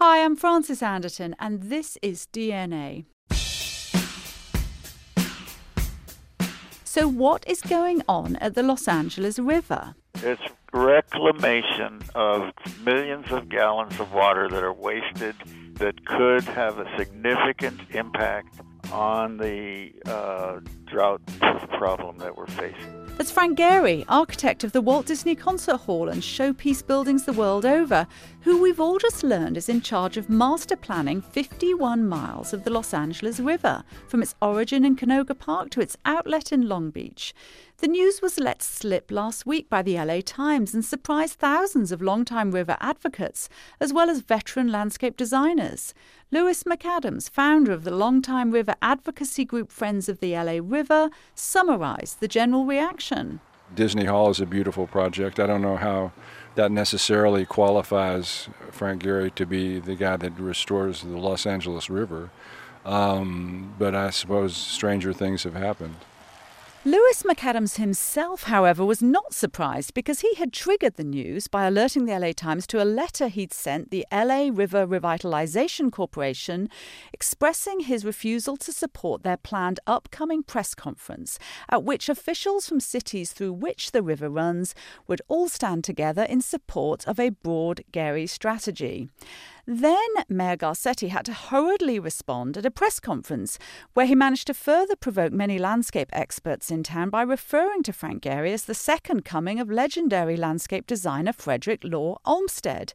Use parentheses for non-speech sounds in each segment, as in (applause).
Hi, I'm Frances Anderton, and this is DNA. So, what is going on at the Los Angeles River? It's reclamation of millions of gallons of water that are wasted that could have a significant impact on the uh, drought problem that we're facing. That's Frank Gehry, architect of the Walt Disney Concert Hall and showpiece buildings the world over, who we've all just learned is in charge of master planning 51 miles of the Los Angeles River, from its origin in Canoga Park to its outlet in Long Beach. The news was let slip last week by the LA Times and surprised thousands of longtime river advocates, as well as veteran landscape designers. Lewis MacAdams, founder of the longtime river advocacy group Friends of the LA River, summarized the general reaction. Disney Hall is a beautiful project. I don't know how that necessarily qualifies Frank Gehry to be the guy that restores the Los Angeles River. Um, but I suppose stranger things have happened. Lewis MacAdams himself, however, was not surprised because he had triggered the news by alerting the LA Times to a letter he'd sent the LA River Revitalization Corporation expressing his refusal to support their planned upcoming press conference, at which officials from cities through which the river runs would all stand together in support of a broad Gehry strategy. Then Mayor Garcetti had to hurriedly respond at a press conference where he managed to further provoke many landscape experts in town by referring to Frank Gehry as the second coming of legendary landscape designer Frederick Law Olmsted.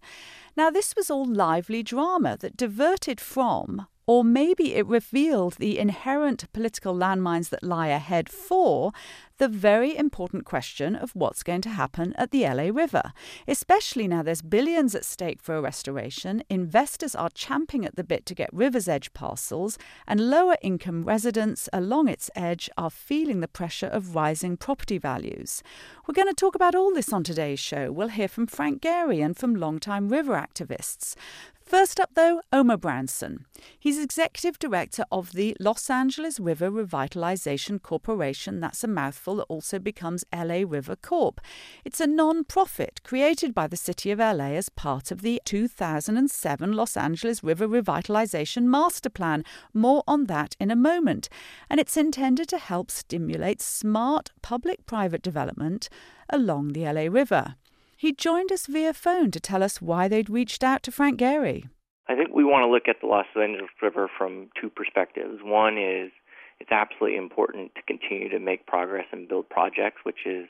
Now, this was all lively drama that diverted from or maybe it revealed the inherent political landmines that lie ahead for the very important question of what's going to happen at the LA River. Especially now there's billions at stake for a restoration, investors are champing at the bit to get river's edge parcels, and lower income residents along its edge are feeling the pressure of rising property values. We're going to talk about all this on today's show. We'll hear from Frank Gehry and from longtime river activists. First up, though, Omar Brownson. He's executive director of the Los Angeles River Revitalization Corporation. That's a mouthful that also becomes LA River Corp. It's a non profit created by the city of LA as part of the 2007 Los Angeles River Revitalization Master Plan. More on that in a moment. And it's intended to help stimulate smart public private development along the LA River. He joined us via phone to tell us why they'd reached out to Frank Gehry. I think we want to look at the Los Angeles River from two perspectives. One is it's absolutely important to continue to make progress and build projects, which is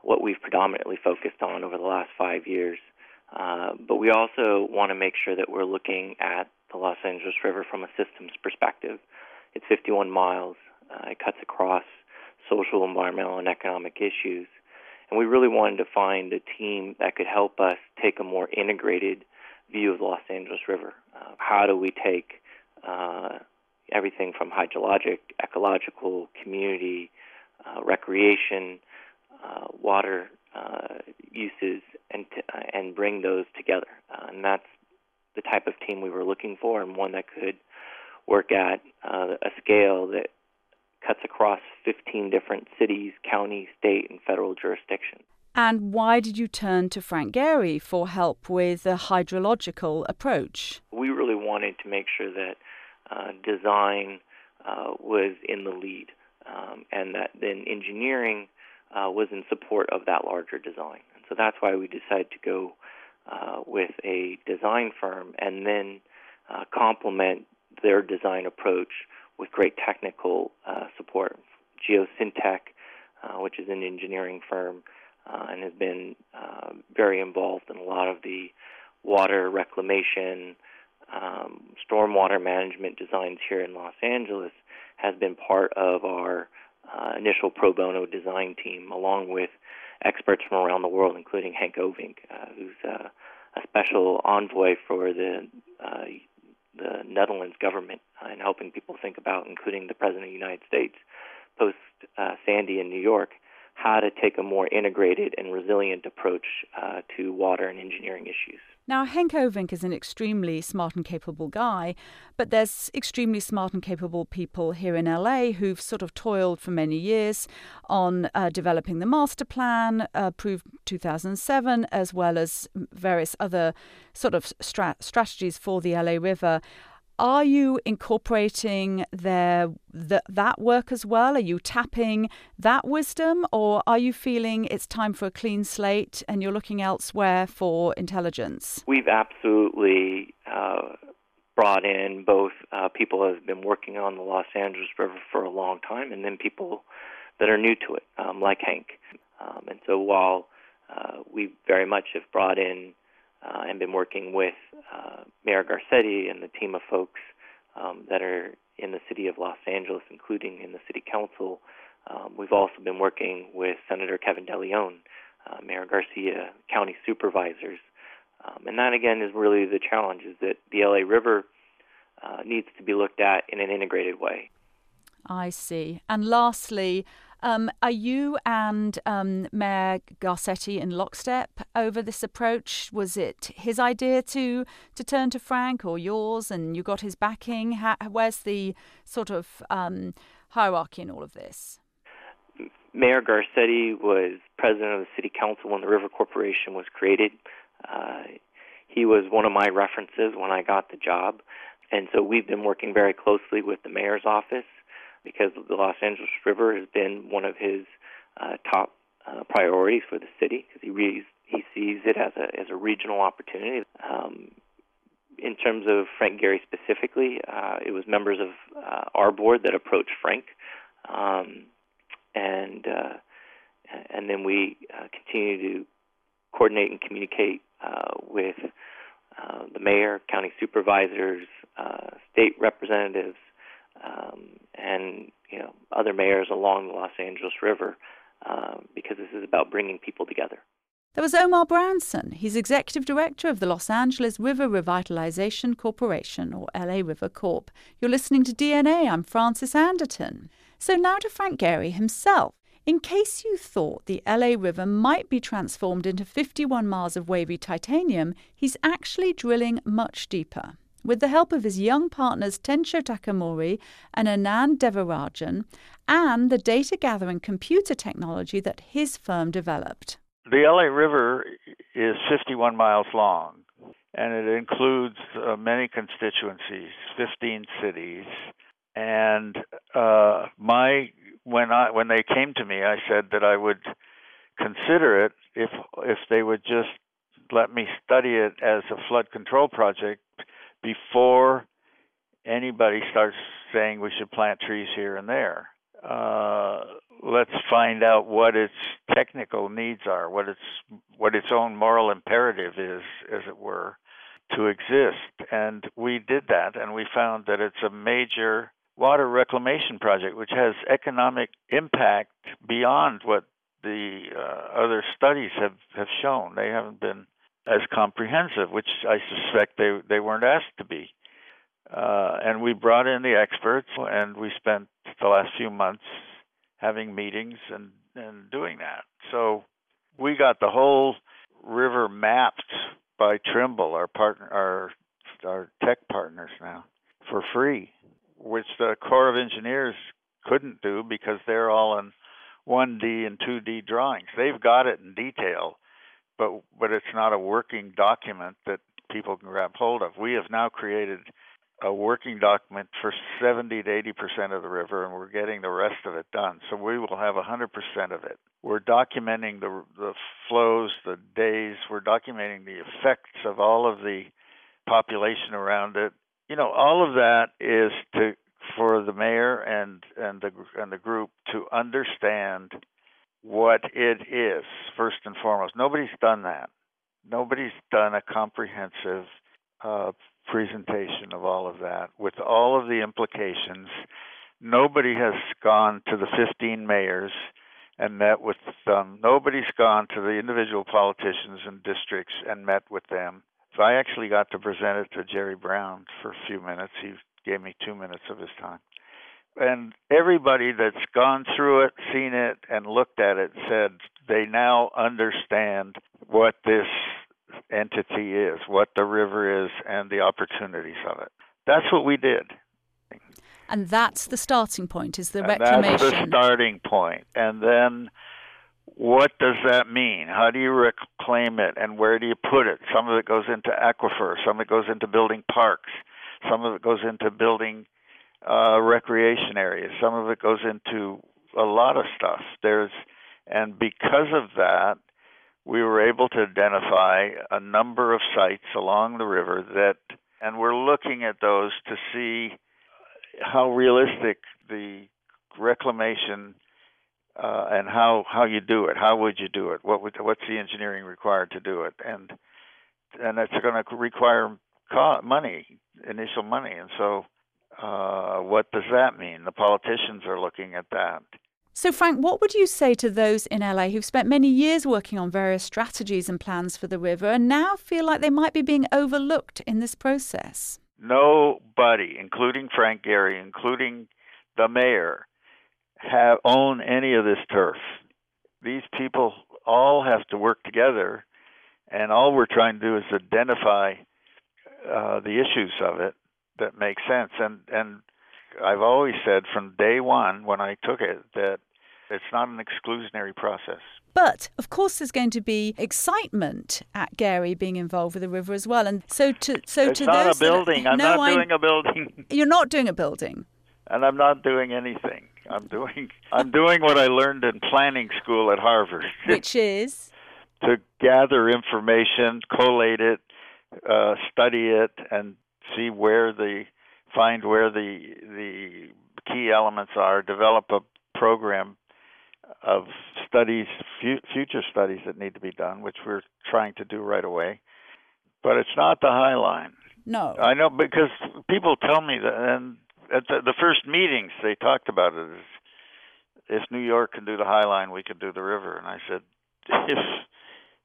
what we've predominantly focused on over the last five years. Uh, but we also want to make sure that we're looking at the Los Angeles River from a systems perspective. It's 51 miles. Uh, it cuts across social, environmental, and economic issues. And we really wanted to find a team that could help us take a more integrated view of the Los Angeles River. Uh, how do we take uh, everything from hydrologic, ecological, community, uh, recreation, uh, water uh, uses, and t- uh, and bring those together? and that's the type of team we were looking for, and one that could work at a scale that cuts across 15 different cities, county, state, and federal jurisdictions. And why did you turn to Frank Gehry for help with a hydrological approach? We really wanted to make sure that uh, design uh, was in the lead um, and that then engineering uh, was in support of that larger design. And so that's why we decided to go uh, with a design firm and then uh, complement their design approach with great technical uh, support. Geosyntec, uh, which is an engineering firm, uh, and has been uh, very involved in a lot of the water reclamation, um, stormwater management designs here in Los Angeles, has been part of our uh, initial pro bono design team, along with experts from around the world, including Hank Ovink, uh, who's a special envoy for the the Netherlands government and helping people think about, including the President of the United States, post uh, Sandy in New York, how to take a more integrated and resilient approach uh, to water and engineering issues. Now, Henk Ovink is an extremely smart and capable guy, but there's extremely smart and capable people here in LA who've sort of toiled for many years on uh, developing the master plan, approved 2007, as well as various other sort of strat- strategies for the LA River. Are you incorporating their the, that work as well? Are you tapping that wisdom, or are you feeling it's time for a clean slate and you're looking elsewhere for intelligence? We've absolutely uh, brought in both uh, people that have been working on the Los Angeles River for a long time, and then people that are new to it, um, like Hank. Um, and so while uh, we very much have brought in uh, and been working with uh, Mayor Garcetti and the team of folks um, that are in the city of Los Angeles, including in the city council. Um, we've also been working with Senator Kevin DeLeon, uh, Mayor Garcia, county supervisors. Um, and that, again, is really the challenge, is that the LA River uh, needs to be looked at in an integrated way. I see. And lastly, um, are you and um, Mayor Garcetti in lockstep over this approach? Was it his idea to to turn to Frank or yours, and you got his backing? How, where's the sort of um, hierarchy in all of this? Mayor Garcetti was president of the city council when the River Corporation was created. Uh, he was one of my references when I got the job, and so we've been working very closely with the mayor's office because the Los Angeles River has been one of his uh, top uh, priorities for the city because he re- he sees it as a as a regional opportunity. Um, in terms of Frank Gehry specifically, uh, it was members of uh, our board that approached Frank, um, and uh, and then we uh, continue to coordinate and communicate uh, with uh, the mayor, county supervisors, uh, state representatives, um, and you know other mayors along the Los Angeles River, uh, because this is about bringing people together. There was Omar Brownson. He's executive director of the Los Angeles River Revitalization Corporation, or LA River Corp. You're listening to DNA. I'm Frances Anderton. So now to Frank Gehry himself. In case you thought the LA River might be transformed into 51 miles of wavy titanium, he's actually drilling much deeper. With the help of his young partners Tensho Takamori and Anand Devarajan, and the data gathering computer technology that his firm developed. The LA River is 51 miles long, and it includes uh, many constituencies, 15 cities. And uh, my when I when they came to me, I said that I would consider it if if they would just let me study it as a flood control project before anybody starts saying we should plant trees here and there. Uh, let's find out what its technical needs are, what its what its own moral imperative is, as it were, to exist. And we did that, and we found that it's a major water reclamation project, which has economic impact beyond what the uh, other studies have have shown. They haven't been as comprehensive, which I suspect they they weren't asked to be. Uh, and we brought in the experts, and we spent the last few months having meetings and and doing that. So we got the whole river mapped by Trimble, our partner, our our tech partners now, for free, which the Corps of Engineers couldn't do because they're all in 1D and 2D drawings. They've got it in detail but but it's not a working document that people can grab hold of. We have now created a working document for 70 to 80 percent of the river, and we're getting the rest of it done. So we will have 100 percent of it. We're documenting the the flows, the days. We're documenting the effects of all of the population around it. You know, all of that is to for the mayor and and the and the group to understand what it is, first and foremost. Nobody's done that. Nobody's done a comprehensive uh, presentation of all of that with all of the implications. Nobody has gone to the 15 mayors and met with them. Nobody's gone to the individual politicians and districts and met with them. So I actually got to present it to Jerry Brown for a few minutes. He gave me two minutes of his time and everybody that's gone through it, seen it, and looked at it said they now understand what this entity is, what the river is, and the opportunities of it. That's what we did. And that's the starting point, is the and reclamation. That's the starting point. And then what does that mean? How do you reclaim it and where do you put it? Some of it goes into aquifer, some of it goes into building parks, some of it goes into building uh, recreation areas, some of it goes into a lot of stuff. There's and because of that, we were able to identify a number of sites along the river that and we're looking at those to see how realistic the reclamation uh, and how how you do it. How would you do it? What would what's the engineering required to do it? And and it's going to require money, initial money. And so, uh, what does that mean? The politicians are looking at that. So, Frank, what would you say to those in LA who've spent many years working on various strategies and plans for the river and now feel like they might be being overlooked in this process? Nobody, including Frank Gehry, including the mayor, have own any of this turf. These people all have to work together, and all we're trying to do is identify uh, the issues of it that makes sense. And and I've always said from day one when I took it that it's not an exclusionary process. But of course, there's going to be excitement at Gehry being involved with the river as well. And so to so it's to not those a building. That, I'm no, not doing a building. (laughs) You're not doing a building. And I'm not doing anything. I'm doing I'm doing what I learned in planning school at Harvard, (laughs) which is to gather information, collate it, uh, study it, and see where the find where the the key elements are. Develop a program of studies, future studies that need to be done, which we're trying to do right away. But it's not the High Line. No, I know because people tell me that, and at the, the first meetings they talked about it as if New York can do the High Line, we could do the river. And I said, if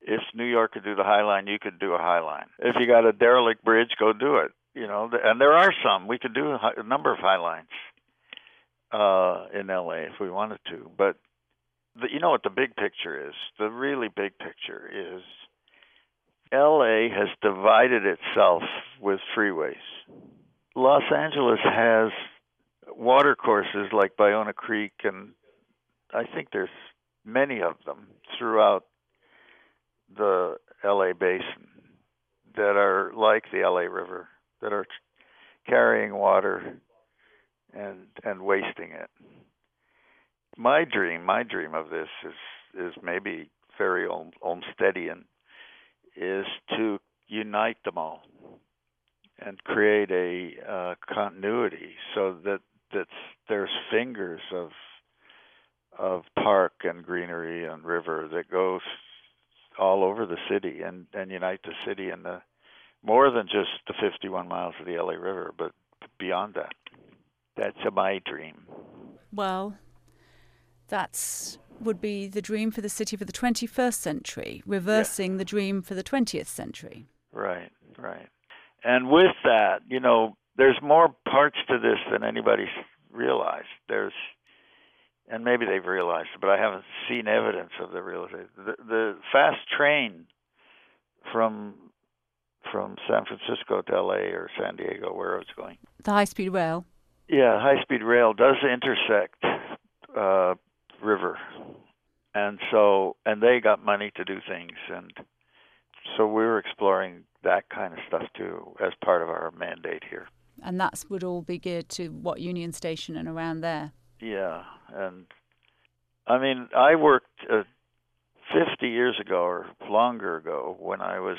if New York could do the High Line, you could do a High Line. If you got a derelict bridge, go do it. You know, and there are some. We could do a number of High Lines uh, in LA if we wanted to. But the, you know what the big picture is? The really big picture is LA has divided itself with freeways. Los Angeles has water courses like Ballona Creek, and I think there's many of them throughout the LA basin that are like the LA River, that are carrying water and and wasting it. My dream, my dream of this is is maybe very Olmstedian, is to unite them all and create a uh, continuity so that that's there's fingers of of park and greenery and river that goes all over the city and and unite the city and the more than just the 51 miles of the LA River, but beyond that. That's a my dream. Well, that's would be the dream for the city for the 21st century, reversing yeah. the dream for the 20th century. Right, right. And with that, you know, there's more parts to this than anybody's realized. There's, and maybe they've realized, but I haven't seen evidence of the realization. The, the fast train from from San Francisco to LA or San Diego, where it's going. The high speed rail. Yeah, high speed rail does intersect uh, river, and so and they got money to do things, and so we're exploring that kind of stuff too as part of our mandate here. And that would all be geared to what Union Station and around there. Yeah, and I mean, I worked uh, 50 years ago or longer ago when I was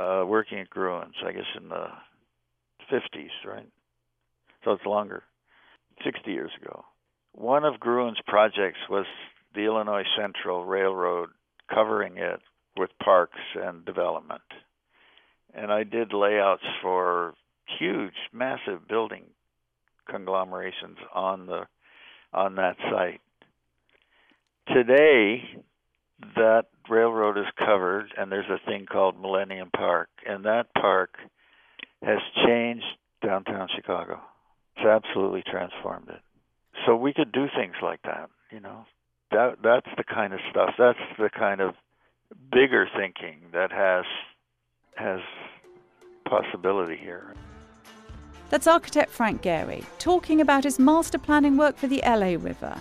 uh, working at Gruens, I guess in the 50s, right? So it's longer, 60 years ago. One of Gruen's projects was the Illinois Central Railroad covering it with parks and development. And I did layouts for huge, massive building conglomerations on the on that site. Today, that railroad is covered, and there's a thing called Millennium Park, and that park has changed downtown Chicago. It's absolutely transformed it. So we could do things like that, you know. That that's the kind of stuff. That's the kind of bigger thinking that has has possibility here. That's architect Frank Gehry talking about his master planning work for the LA River.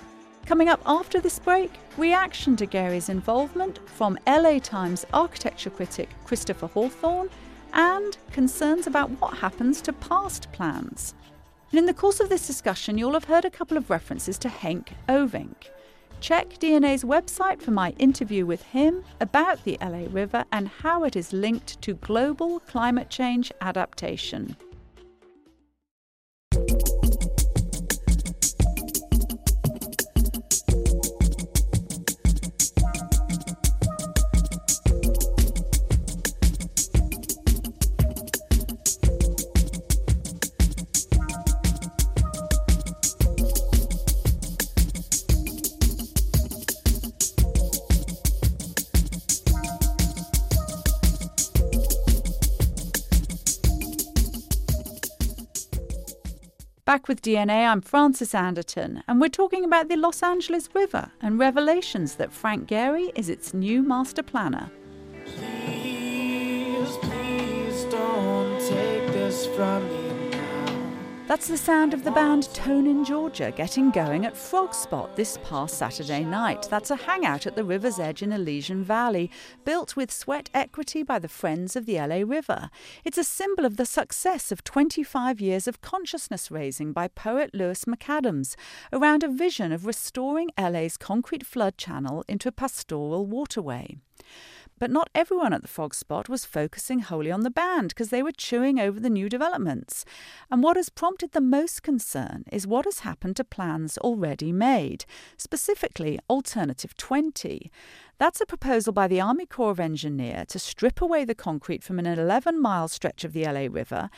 Coming up after this break, reaction to Gehry's involvement from LA Times architecture critic Christopher Hawthorne and concerns about what happens to past plans. And in the course of this discussion, you'll have heard a couple of references to Henk Ovink. Check DNA's website for my interview with him about the LA River and how it is linked to global climate change adaptation. Back with DNA, I'm Frances Anderton, and we're talking about the Los Angeles River and revelations that Frank Gehry is its new master planner. Please, please That's the sound of the band Tone in Georgia getting going at Frog Spot this past Saturday night. That's a hangout at the river's edge in Elysian Valley, built with sweat equity by the Friends of the LA River. It's a symbol of the success of 25 years of consciousness raising by poet Lewis MacAdams around a vision of restoring LA's concrete flood channel into a pastoral waterway. But not everyone at the Frog Spot was focusing wholly on the band because they were chewing over the new developments. And what has prompted the most concern is what has happened to plans already made, specifically Alternative 20. That's a proposal by the Army Corps of Engineer to strip away the concrete from an 11 mile stretch of the LA River.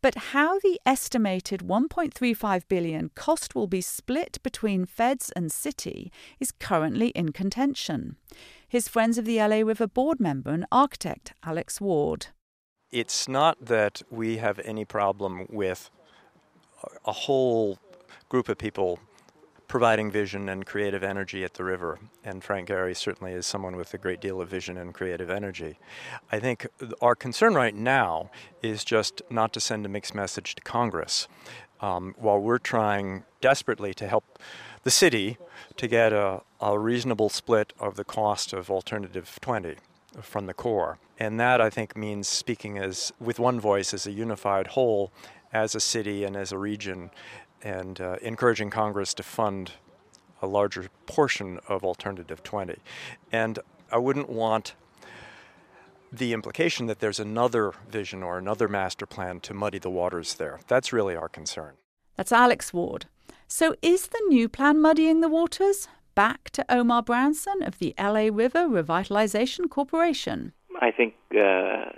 But how the estimated 1.35 billion cost will be split between feds and city is currently in contention his Friends of the LA River board member and architect, Alex Ward. It's not that we have any problem with a whole group of people providing vision and creative energy at the river. And Frank Gehry certainly is someone with a great deal of vision and creative energy. I think our concern right now is just not to send a mixed message to Congress. Um, while we're trying desperately to help the city to get a, a reasonable split of the cost of Alternative 20 from the Corps. And that, I think, means speaking as with one voice as a unified whole, as a city and as a region, and uh, encouraging Congress to fund a larger portion of Alternative 20. And I wouldn't want the implication that there's another vision or another master plan to muddy the waters there. That's really our concern. That's Alex Ward. So, is the new plan muddying the waters? Back to Omar Brownson of the LA River Revitalization Corporation. I think uh,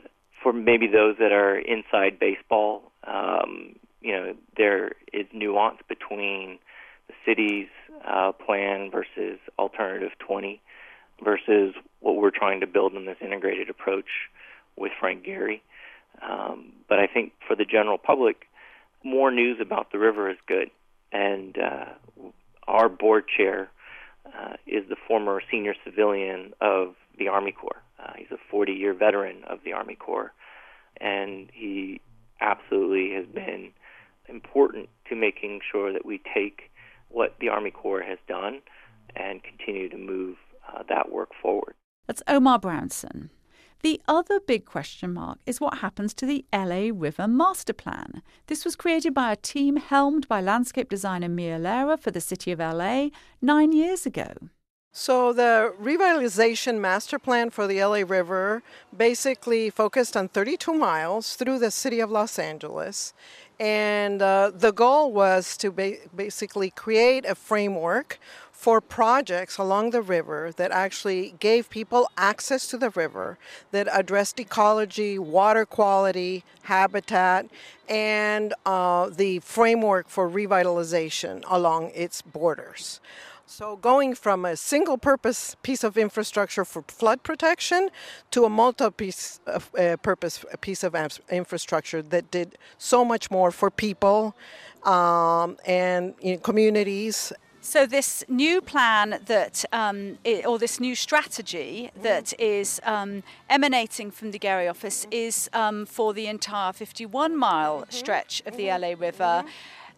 for maybe those that are inside baseball, um, you know, there is nuance between the city's uh, plan versus Alternative 20 versus what we're trying to build in this integrated approach with Frank Gehry. Um, but I think for the general public, more news about the river is good and uh, our board chair uh, is the former senior civilian of the Army Corps. Uh, he's a 40-year veteran of the Army Corps, and he absolutely has been important to making sure that we take what the Army Corps has done and continue to move uh, that work forward. That's Omar Brownson. The other big question mark is what happens to the LA River Master Plan. This was created by a team helmed by landscape designer Mia Lehrer for the city of LA nine years ago. So, the revitalization master plan for the LA River basically focused on 32 miles through the city of Los Angeles. And uh, the goal was to ba- basically create a framework for projects along the river that actually gave people access to the river, that addressed ecology, water quality, habitat, and uh, the framework for revitalization along its borders. So, going from a single purpose piece of infrastructure for flood protection to a multi uh, purpose piece of infrastructure that did so much more for people um, and you know, communities So this new plan that, um, or this new strategy that is um, emanating from the Gehry office is um, for the entire 51 mile mm-hmm. stretch of the mm-hmm. LA River.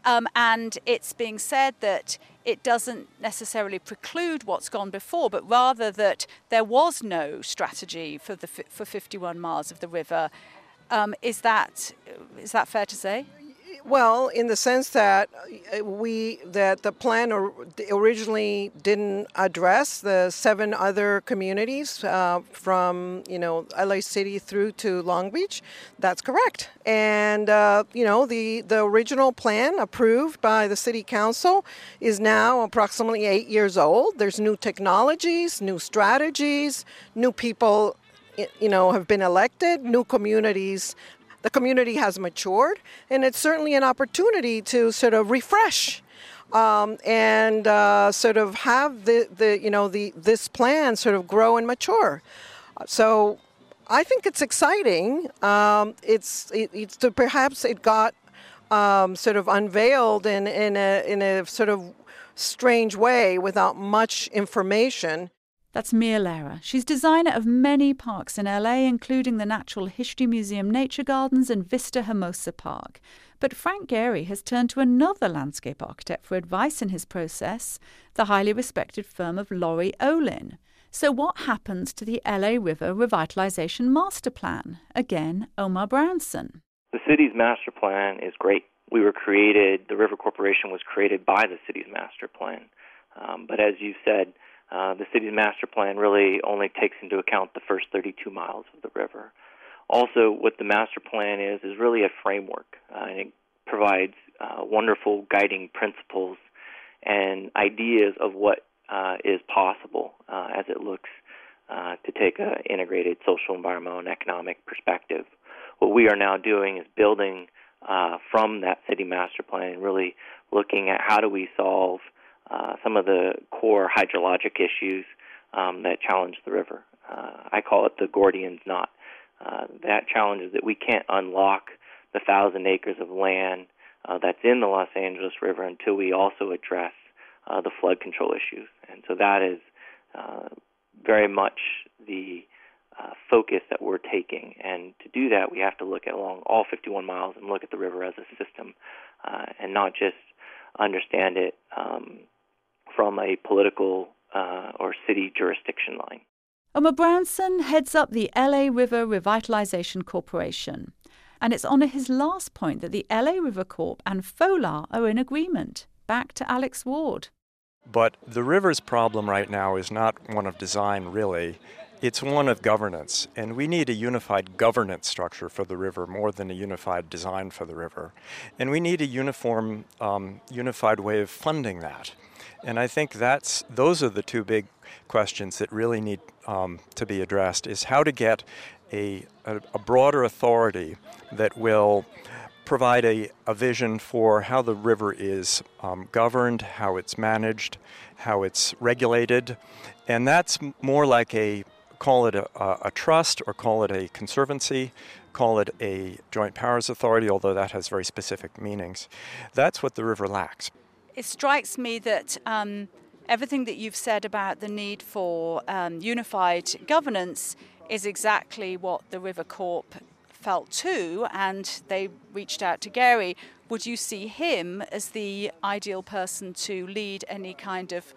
Mm-hmm. and it's being said that it doesn't necessarily preclude what's gone before, but rather that there was no strategy for the for 51 miles of the river. Um, is that is that fair to say? Well, in the sense that uh, we that the plan originally didn't address the seven other communities uh, from you know LA City through to Long Beach. That's correct. And uh, you know the the original plan approved by the city council is now approximately eight years old. There's new technologies, new strategies, new people you know have been elected new communities the community has matured, and it's certainly an opportunity to sort of refresh um, and uh, sort of have the, the you know the this plan sort of grow and mature. So I think it's exciting. Um, it's it, it's to perhaps it got um, sort of unveiled in in a in a sort of strange way without much information. That's Mia Lehrer. She's designer of many parks in LA, including the Natural History Museum Nature Gardens and Vista Hermosa Park. But Frank Gehry has turned to another landscape architect for advice in his process, the highly respected firm of Laurie Olin. So, what happens to the LA River Revitalization Master Plan? Again, Omar Brownson. The city's master plan is great. We were created, the River Corporation was created by the city's master plan. Um, but as you said, uh, the city's master plan really only takes into account the first 32 miles of the river. Also, what the master plan is is really a framework, uh, and it provides uh, wonderful guiding principles and ideas of what uh, is possible uh, as it looks to take an integrated social, environmental, and economic perspective. What we are now doing is building from that city master plan, really looking at how do we solve uh, some of the core hydrologic issues um, that challenge the river. Uh, I call it the Gordian's knot. Uh, that challenge is that we can't unlock the thousand acres of land uh, that's in the Los Angeles River until we also address uh, the flood control issues. And so that is uh, very much the uh, focus that we're taking. And to do that, we have to look at along all 51 miles and look at the river as a system uh, and not just understand it um, from a political uh, or city jurisdiction line. Omar Brownson heads up the LA River Revitalization Corporation. And it's on his last point that the LA River Corp and FOLAR are in agreement. Back to Alex Ward. But the river's problem right now is not one of design, really. It's one of governance, and we need a unified governance structure for the river more than a unified design for the river. And we need a uniform, um, unified way of funding that. And I think that's those are the two big questions that really need um, to be addressed: is how to get a, a, a broader authority that will provide a, a, vision for how the river is um, governed, how it's managed, how it's regulated, and that's more like a call it a, a, trust or call it a conservancy, call it a joint powers authority, although that has very specific meanings. That's what the river lacks. It strikes me that um, everything that you've said about the need for um, unified governance is exactly what the River Corp felt too, and they reached out to Gehry. Would you see him as the ideal person to lead any kind of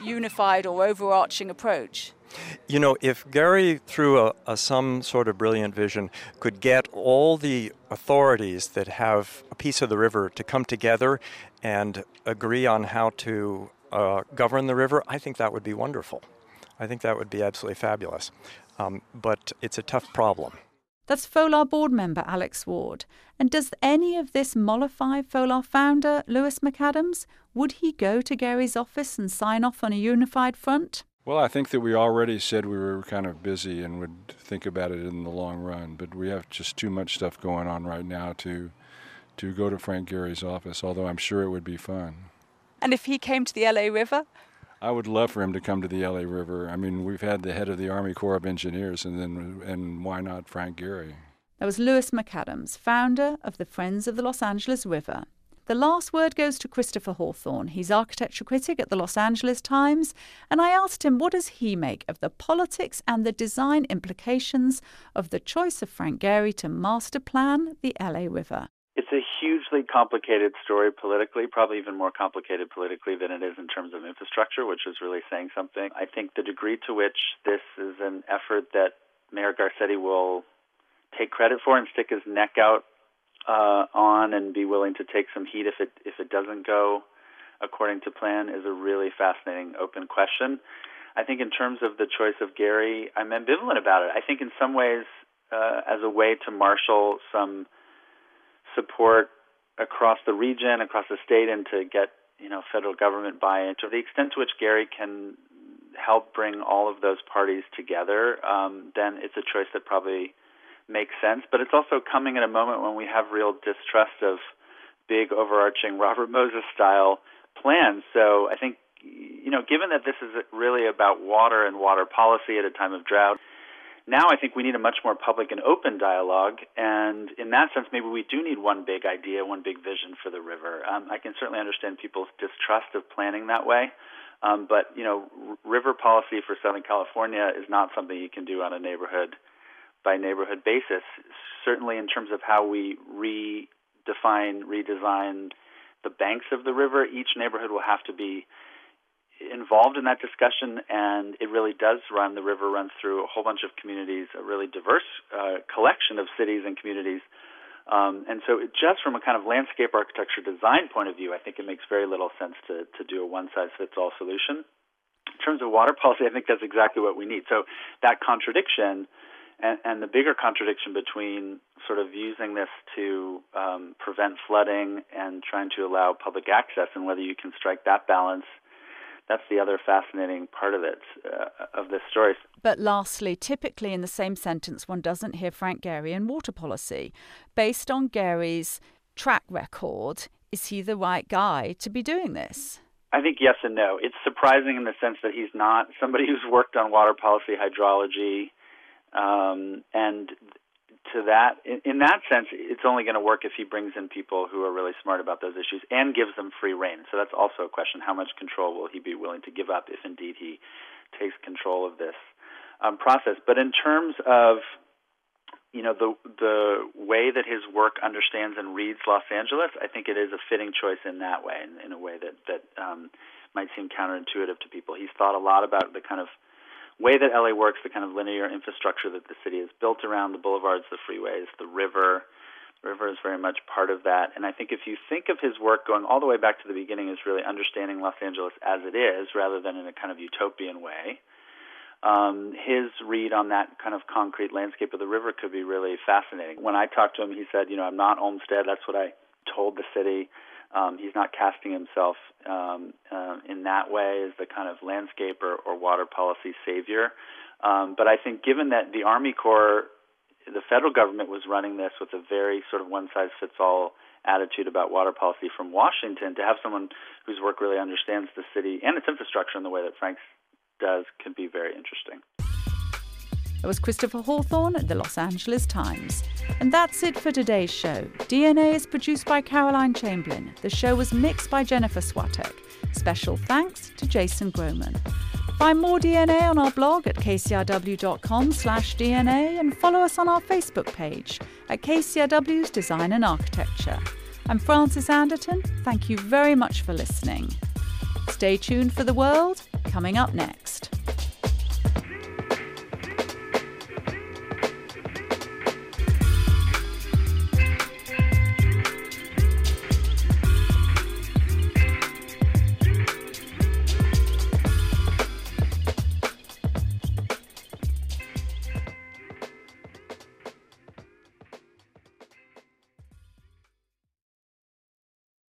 unified or overarching approach? You know, if Gehry, through a, a, some sort of brilliant vision, could get all the authorities that have a piece of the river to come together and agree on how to uh, govern the river, I think that would be wonderful. I think that would be absolutely fabulous. Um, but it's a tough problem. That's FOLAR board member Alex Ward. And does any of this mollify FOLAR founder Lewis MacAdams? Would he go to Gehry's office and sign off on a unified front? Well, I think that we already said we were kind of busy and would think about it in the long run, but we have just too much stuff going on right now to to go to Frank Gehry's office, although I'm sure it would be fun. And if he came to the LA River? I would love for him to come to the LA River. I mean, we've had the head of the Army Corps of Engineers, and then and why not Frank Gehry? That was Lewis MacAdams, founder of the Friends of the Los Angeles River. The last word goes to Christopher Hawthorne. He's architecture critic at the Los Angeles Times, and I asked him what does he make of the politics and the design implications of the choice of Frank Gehry to master plan the LA River. It's a hugely complicated story politically, probably even more complicated politically than it is in terms of infrastructure, which is really saying something. I think the degree to which this is an effort that Mayor Garcetti will take credit for and stick his neck out uh, on and be willing to take some heat if it if it doesn't go according to plan is a really fascinating open question. I think in terms of the choice of Gehry, I'm ambivalent about it. I think in some ways, uh, as a way to marshal some support across the region, across the state, and to get you know federal government buy-in to the extent to which Gehry can help bring all of those parties together, um, then it's a choice that probably makes sense. But it's also coming at a moment when we have real distrust of big, overarching Robert Moses style plans. So I think, you know, given that this is really about water and water policy at a time of drought, now I think we need a much more public and open dialogue. And in that sense, maybe we do need one big idea, one big vision for the river. Um, I can certainly understand people's distrust of planning that way. Um, but you know, r- river policy for Southern California is not something you can do on a neighborhood by neighborhood basis. Certainly, in terms of how we redefine, redesign the banks of the river, each neighborhood will have to be involved in that discussion, and it really does run. The river runs through a whole bunch of communities, a really diverse uh, collection of cities and communities. Um, and so, it, just from a kind of landscape architecture design point of view, I think it makes very little sense to, to do a one size fits all solution. In terms of water policy, I think that's exactly what we need. So, that contradiction and, and the bigger contradiction between sort of using this to um, prevent flooding and trying to allow public access, and whether you can strike that balance. That's the other fascinating part of it, uh, of this story. But lastly, typically in the same sentence, one doesn't hear Frank Gehry in water policy. Based on Gehry's track record, is he the right guy to be doing this? I think yes and no. It's surprising in the sense that he's not somebody who's worked on water policy, hydrology, um, and to that, in, in that sense, it's only going to work if he brings in people who are really smart about those issues and gives them free rein. So that's also a question: how much control will he be willing to give up if indeed he takes control of this um, process? But in terms of you know the the way that his work understands and reads Los Angeles, I think it is a fitting choice in that way, in, in a way that that um, might seem counterintuitive to people. He's thought a lot about the kind of way that LA works, the kind of linear infrastructure that the city has built around the boulevards, the freeways, the river. The river is very much part of that. And I think if you think of his work going all the way back to the beginning as really understanding Los Angeles as it is, rather than in a kind of utopian way, um, his read on that kind of concrete landscape of the river could be really fascinating. When I talked to him, he said, you know, I'm not Olmsted. That's what I told the city. Um, he's not casting himself um, uh, in that way as the kind of landscape or, or water policy savior. Um, but I think given that the Army Corps, the federal government was running this with a very sort of one size fits all attitude about water policy from Washington, to have someone whose work really understands the city and its infrastructure in the way that Frank does can be very interesting. That was Christopher Hawthorne at the Los Angeles Times. And that's it for today's show. DNA is produced by Caroline Chamberlain. The show was mixed by Jennifer Swatek. Special thanks to Jason Groman. Find more DNA on our blog at kcrw.com slash DNA and follow us on our Facebook page at KCRW's Design and Architecture. I'm Frances Anderton. Thank you very much for listening. Stay tuned for The World, coming up next.